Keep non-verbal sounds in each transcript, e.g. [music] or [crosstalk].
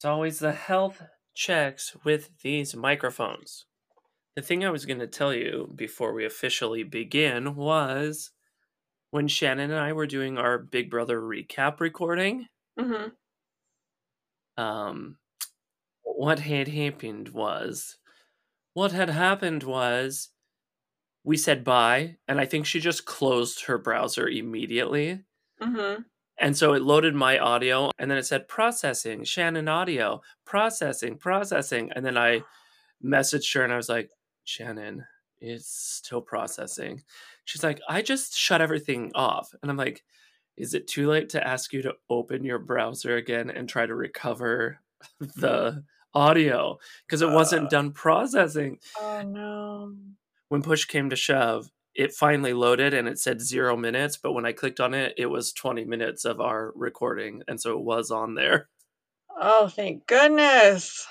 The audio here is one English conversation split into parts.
It's always the health checks with these microphones. The thing I was going to tell you before we officially begin was when Shannon and I were doing our Big Brother recap recording. Mm-hmm. Um, what had happened was, what had happened was, we said bye, and I think she just closed her browser immediately. Mm-hmm. And so it loaded my audio and then it said processing, Shannon audio, processing, processing. And then I messaged her and I was like, Shannon, it's still processing. She's like, I just shut everything off. And I'm like, is it too late to ask you to open your browser again and try to recover the audio? Because it wasn't done processing. Oh no. When push came to shove, it finally loaded and it said zero minutes. But when I clicked on it, it was 20 minutes of our recording. And so it was on there. Oh, thank goodness.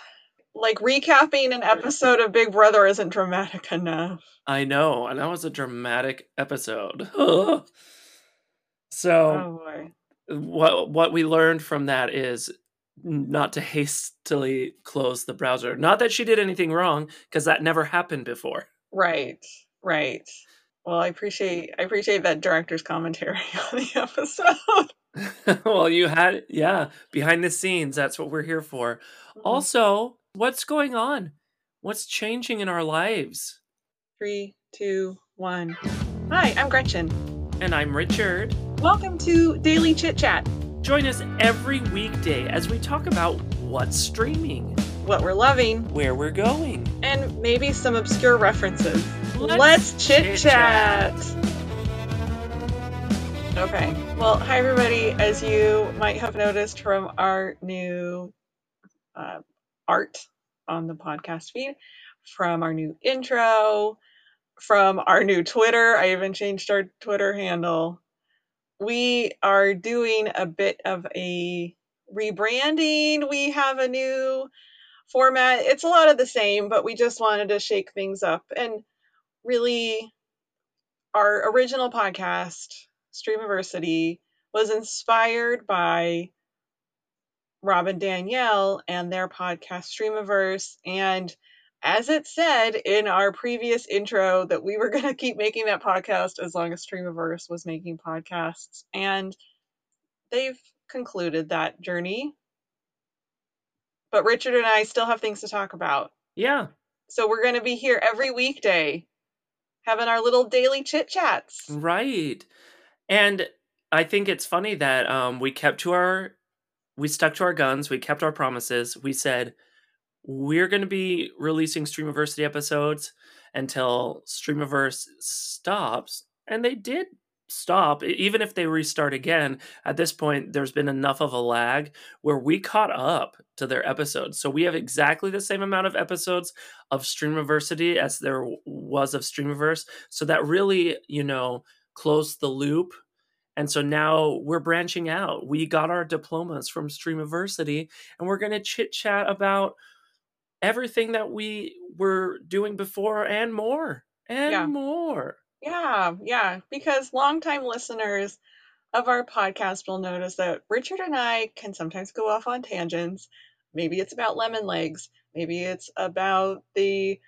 Like recapping an episode of Big Brother isn't dramatic enough. I know. And that was a dramatic episode. so. Oh what what we learned from that is not to hastily close the browser. Not that she did anything wrong, because that never happened before. Right. Right. Well, I appreciate I appreciate that director's commentary [laughs] on the episode. [laughs] well, you had yeah, behind the scenes, that's what we're here for. Mm-hmm. Also, what's going on? What's changing in our lives? Three, two, one. Hi, I'm Gretchen. And I'm Richard. Welcome to Daily Chit Chat. Join us every weekday as we talk about what's streaming, What we're loving, where we're going. And maybe some obscure references. Let's Let's, chit chat. Okay. Well, hi everybody. As you might have noticed from our new uh, art on the podcast feed, from our new intro, from our new Twitter, I even changed our Twitter handle. We are doing a bit of a rebranding. We have a new format. It's a lot of the same, but we just wanted to shake things up and really our original podcast streamiversity was inspired by Robin danielle and their podcast streamiverse. And as it said in our previous intro that we were [laughs] going to keep making that podcast as long as streamiverse was making podcasts. And they've concluded that journey but richard and i still have things to talk about Yeah, so we're going to be here every weekday having our little daily chit chats. Right. And I think it's funny that um, we kept to our, we stuck to our guns, we kept our promises. We said we're going to be releasing Streamiversity episodes until Streamiverse stops. And they did stop. Even if they restart again, at this point, there's been enough of a lag where we caught up to their episodes. So we have exactly the same amount of episodes of Streamiversity as there was of Streamiverse. So that really, you know, closed the loop. And so now we're branching out. We got our diplomas from Streamiversity and we're going to chit chat about everything that we were doing before and more and Yeah. more. Yeah, yeah, because longtime listeners of our podcast will notice that Richard and I can sometimes go off on tangents. Maybe it's about lemon legs, maybe it's about the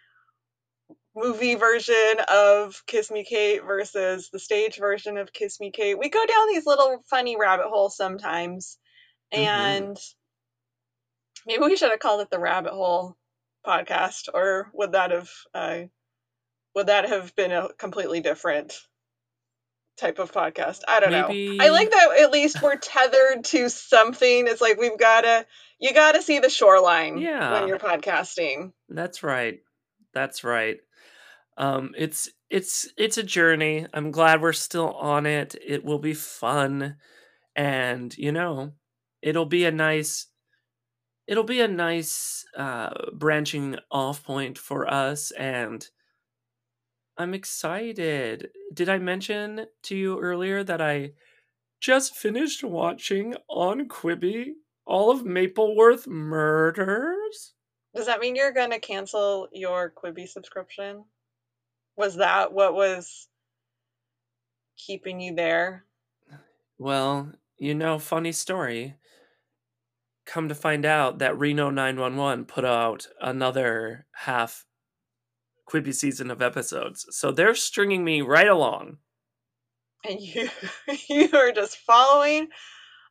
movie version of Kiss Me Kate versus the stage version of Kiss Me Kate. We go down these little funny rabbit holes sometimes. Mhm. And maybe we should have called it the rabbit hole podcast or would that have uh, would that have been a completely different type of podcast? I don't know. I like that at least we're tethered to something. It's like we've got to you got to see the shoreline Yeah. when you're podcasting. That's right. That's right. Um it's it's it's a journey. I'm glad we're still on it. It will be fun and you know, it'll be a nice it'll be a nice uh branching off point for us and I'm excited. Did I mention to you earlier that I just finished watching on Quibi all of Mapleworth Murders? Does that mean you're going to cancel your Quibi subscription? Was that what was keeping you there? Well, you know, funny story. come to find out that Reno 911 put out another half Quibi season of episodes. So they're stringing me right along. And you [laughs] you are just following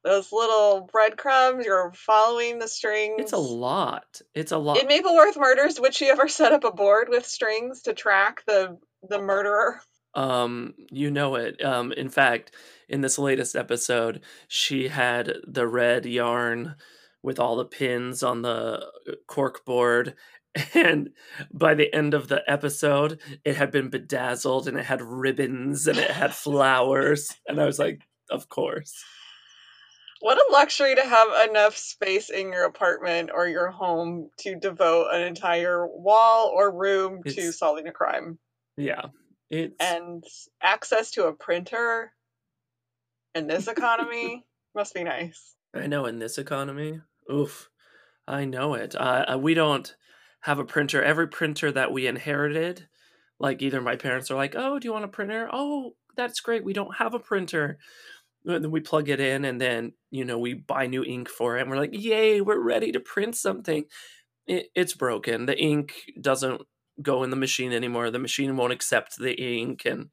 those little breadcrumbs. You're following the strings. It's a lot. It's a lot. In Mapleworth Murders, would she ever [laughs] set up a board with strings to track the the murderer? Um, you know it. Um, in fact, in this latest episode, she had the red yarn with all the pins on the uh, cork board. [laughs] And by the end of the episode, it had been bedazzled and it had ribbons and it had flowers. And I was like, of course. What a luxury to have enough space in your apartment or your home to devote an entire wall or room to solving a crime. Yeah. It's And access to a printer in this economy [laughs] must be nice. I know in this economy, oof, I know it. Uh, we don't have a printer. Every printer that we inherited, like either my parents are like, "Oh, do you want a printer?" Oh, that's great. We don't have a printer. And then we plug it in, and then you know we buy new ink for it, and we're like, "Yay, we're ready to print something." It, it's broken. The ink doesn't go in the machine anymore. The machine won't accept the ink, and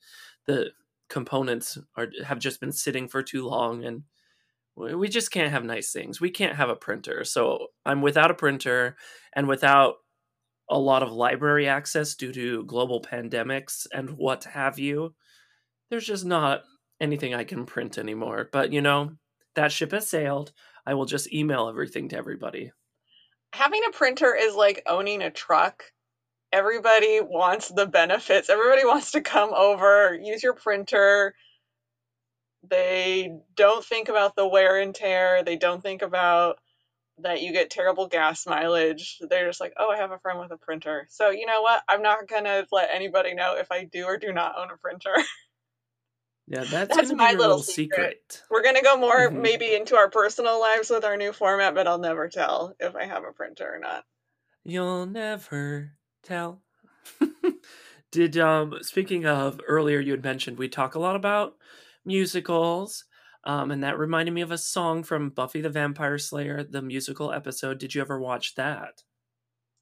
the components are have just been sitting for too long, and we we just can't have nice things. We can't have a printer. So I'm without a printer and without a lot of library access due to global pandemics and what have you. There's just not anything I can print anymore. But you know, that ship has sailed. I will just email everything to everybody. Having a printer is like owning a truck. Everybody wants the benefits. Everybody wants to come over, use your printer. They don't think about the wear and tear. They don't think about that you get terrible gas mileage. They're just like, oh, I have a friend with a printer. So, you know what? I'm not going to let anybody know if I do or do not own a printer. [laughs] Yeah, that's, That's my little little secret. secret. We're going to go more Mhm. maybe into our personal lives with our new format, but I'll never tell if I have a printer or not. You'll never tell. [laughs] Did um speaking of earlier you had mentioned we talk a lot about musicals. Um, and that reminded me of a song from Buffy the Vampire Slayer, the musical episode. Did you ever watch that?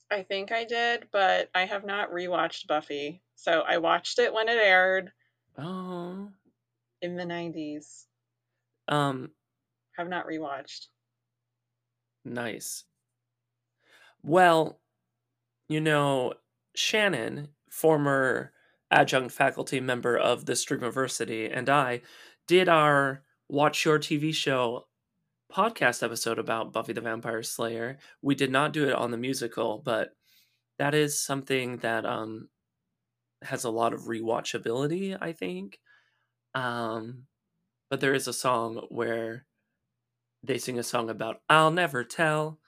I think I did, but I have not rewatched Buffy. So I watched it when it aired Oh, in the 90s. um, Have not rewatched. nice. Well, you know, Shannon, former adjunct faculty member of the Streamiversity, and I did our Watch Your TV Show podcast episode about Buffy the Vampire Slayer. We did not do it on the musical, but that is something that um has a lot of rewatchability, I think. Um but there is a song where they sing a song about I'll never tell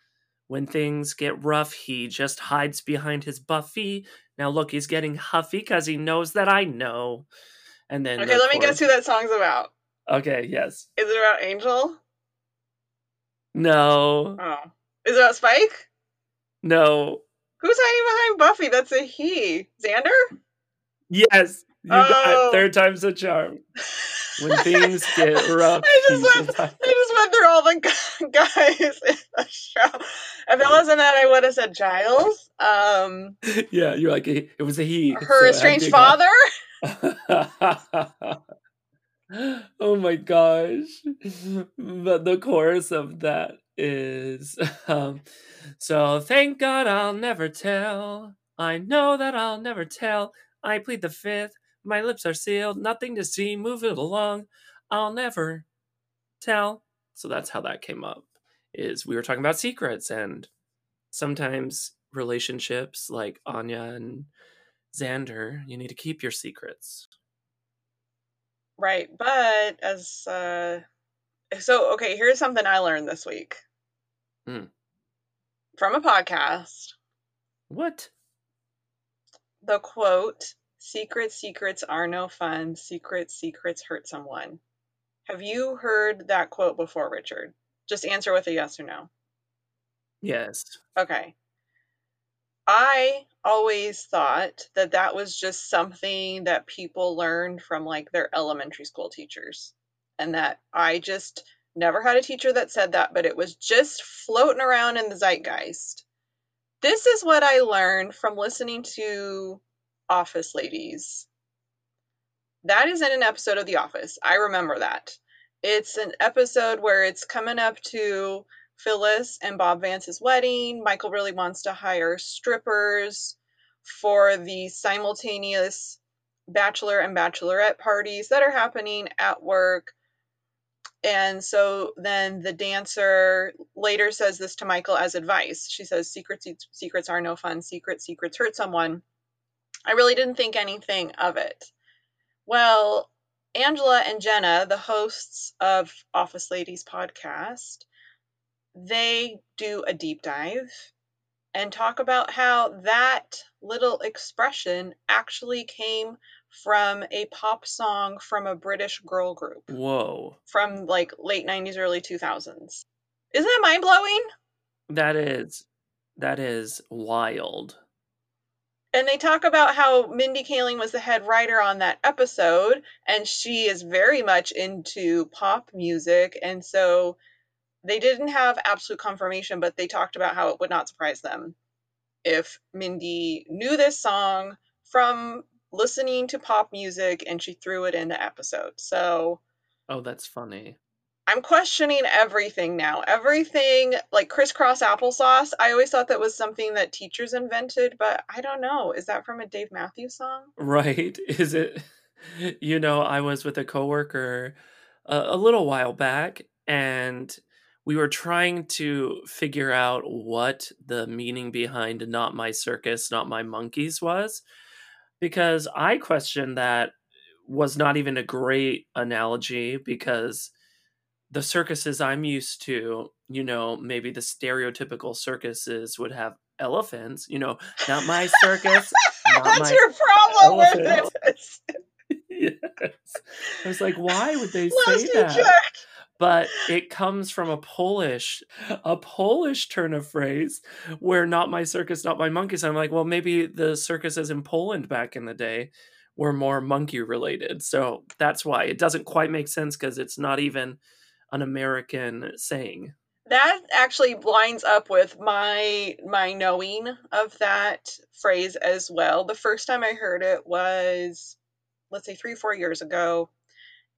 when things get rough, he just hides behind his Buffy. Now look, he's getting huffy because he knows that I know. And then Okay, let me guess who that song's about. Okay, yes. Is it about Angel? No. Oh. Is it about Spike? No. Who's hiding behind Buffy? That's a he. Xander? Yes. You got Oh. it. Third time's a charm. When things get rough, [laughs] I just, went, I just went through all the [laughs] guys in the show. If it wasn't that, I would have said Giles. Um, [laughs] yeah, you're like it it was a he. her had estranged father. [gasps] oh my gosh. But the chorus of that is [laughs] um so thank God I'll never tell. I know that I'll never tell. I plead the fifth. My lips are sealed. Nothing to see. Move it along. I'll never tell. So that's how that came up. Is we were talking about secrets and sometimes relationships like Anya and Xander, you need to keep your secrets. Right, but as uh so okay, here's something I learned this week. Hmm. From a podcast. What? The quote, secret secrets are no fun, secret secrets hurt someone. Have you heard that quote before, Richard? Just answer with a yes or no. Yes. Okay. I always thought that that was just something that people learned from like their elementary school teachers. And that I just Never had a teacher that said that, but it was just floating around in the zeitgeist. This is what I learned from listening to Office Ladies. That is in an episode of The Office. I remember that. It's an episode where it's coming up to Phyllis and Bob Vance's wedding. Michael really wants to hire strippers for the simultaneous bachelor and bachelorette parties that are happening at work. And so then the dancer later says this to Michael as advice. She says, "Secrets, secrets are no fun. Secrets, secrets hurt someone." I really didn't think anything of it. Well, Angela and Jenna, the hosts of Office Ladies podcast, they do a deep dive and talk about how that little expression actually came from a pop song from a British girl group Whoa. from like late 90s, early 2000s. Isn't that mind blowing? That is that is wild. And they talk about how Mindy Kaling was the head writer on that episode, and she is very much into pop music. And so they didn't have absolute confirmation, but they talked about how it would not surprise them if Mindy knew this song from listening to pop music and she threw it in the episode. So Oh, that's funny. I'm questioning everything now. Everything like crisscross applesauce. I always thought that was something that teachers invented, but I don't know. Is that from a Dave Matthews song? Right? [laughs] Is it? You know, I was with a coworker a, a little while back, and we were trying to figure out what the meaning behind "Not My Circus, Not My Monkeys" was, because I questioned that was not even a great analogy because the circuses I'm used to, you know, maybe the stereotypical circuses would have elephants, you know, not my circus, [laughs] not That's my your problem with it [laughs] yes. I was like, why would they Last say that? check. But it comes from a Polish, a Polish turn of phrase where not my circus, not my monkeys. I'm like, well, maybe the circuses in Poland back in the day were more monkey related. So that's why it doesn't quite make sense because it's not even an American saying. That actually lines up with my my knowing of that phrase as well. The first time I heard it was let's say 3 4 years ago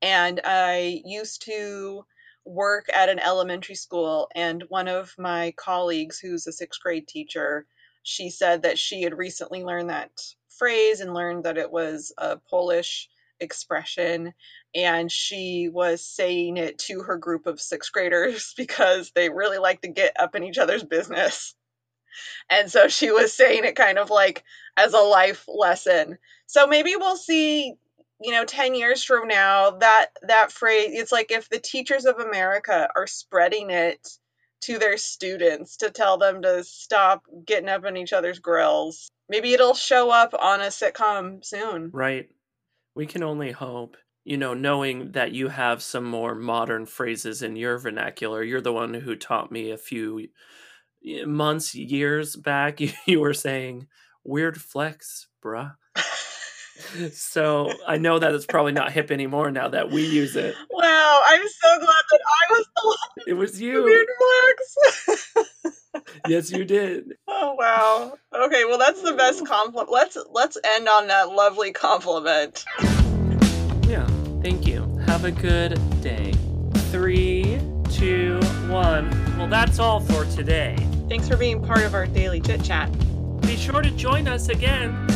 and I used to work at an elementary school and one of my colleagues who's a 6th grade teacher, she said that she had recently learned that phrase and learned that it was a Polish expression and she was saying it to her group of sixth graders [laughs] because they really like to get up in each other's business. And so she was saying it kind of like as a life lesson. So maybe we'll see, you know, 10 years from now that that phrase it's like if the teachers of America are spreading it to their students to tell them to stop getting up in each other's grills. Maybe it'll show up on a sitcom soon. Right. We can only hope. You know, knowing that you have some more modern phrases in your vernacular. You're the one who taught me a few months, years back. You, [laughs] you were saying, weird flex, bruh. So I know that it's probably not hip anymore now that we use it. Wow, I'm so glad that I was the one It was you. weird flex. [laughs] Yes, you did. oh wow. Okay, well that's the best compliment. Let's let's end on that lovely compliment. Yeah. Thank you. Have a good day. Three, two, one. Well, that's all for today. Thanks for being part of our daily chit chat. Be sure to join us again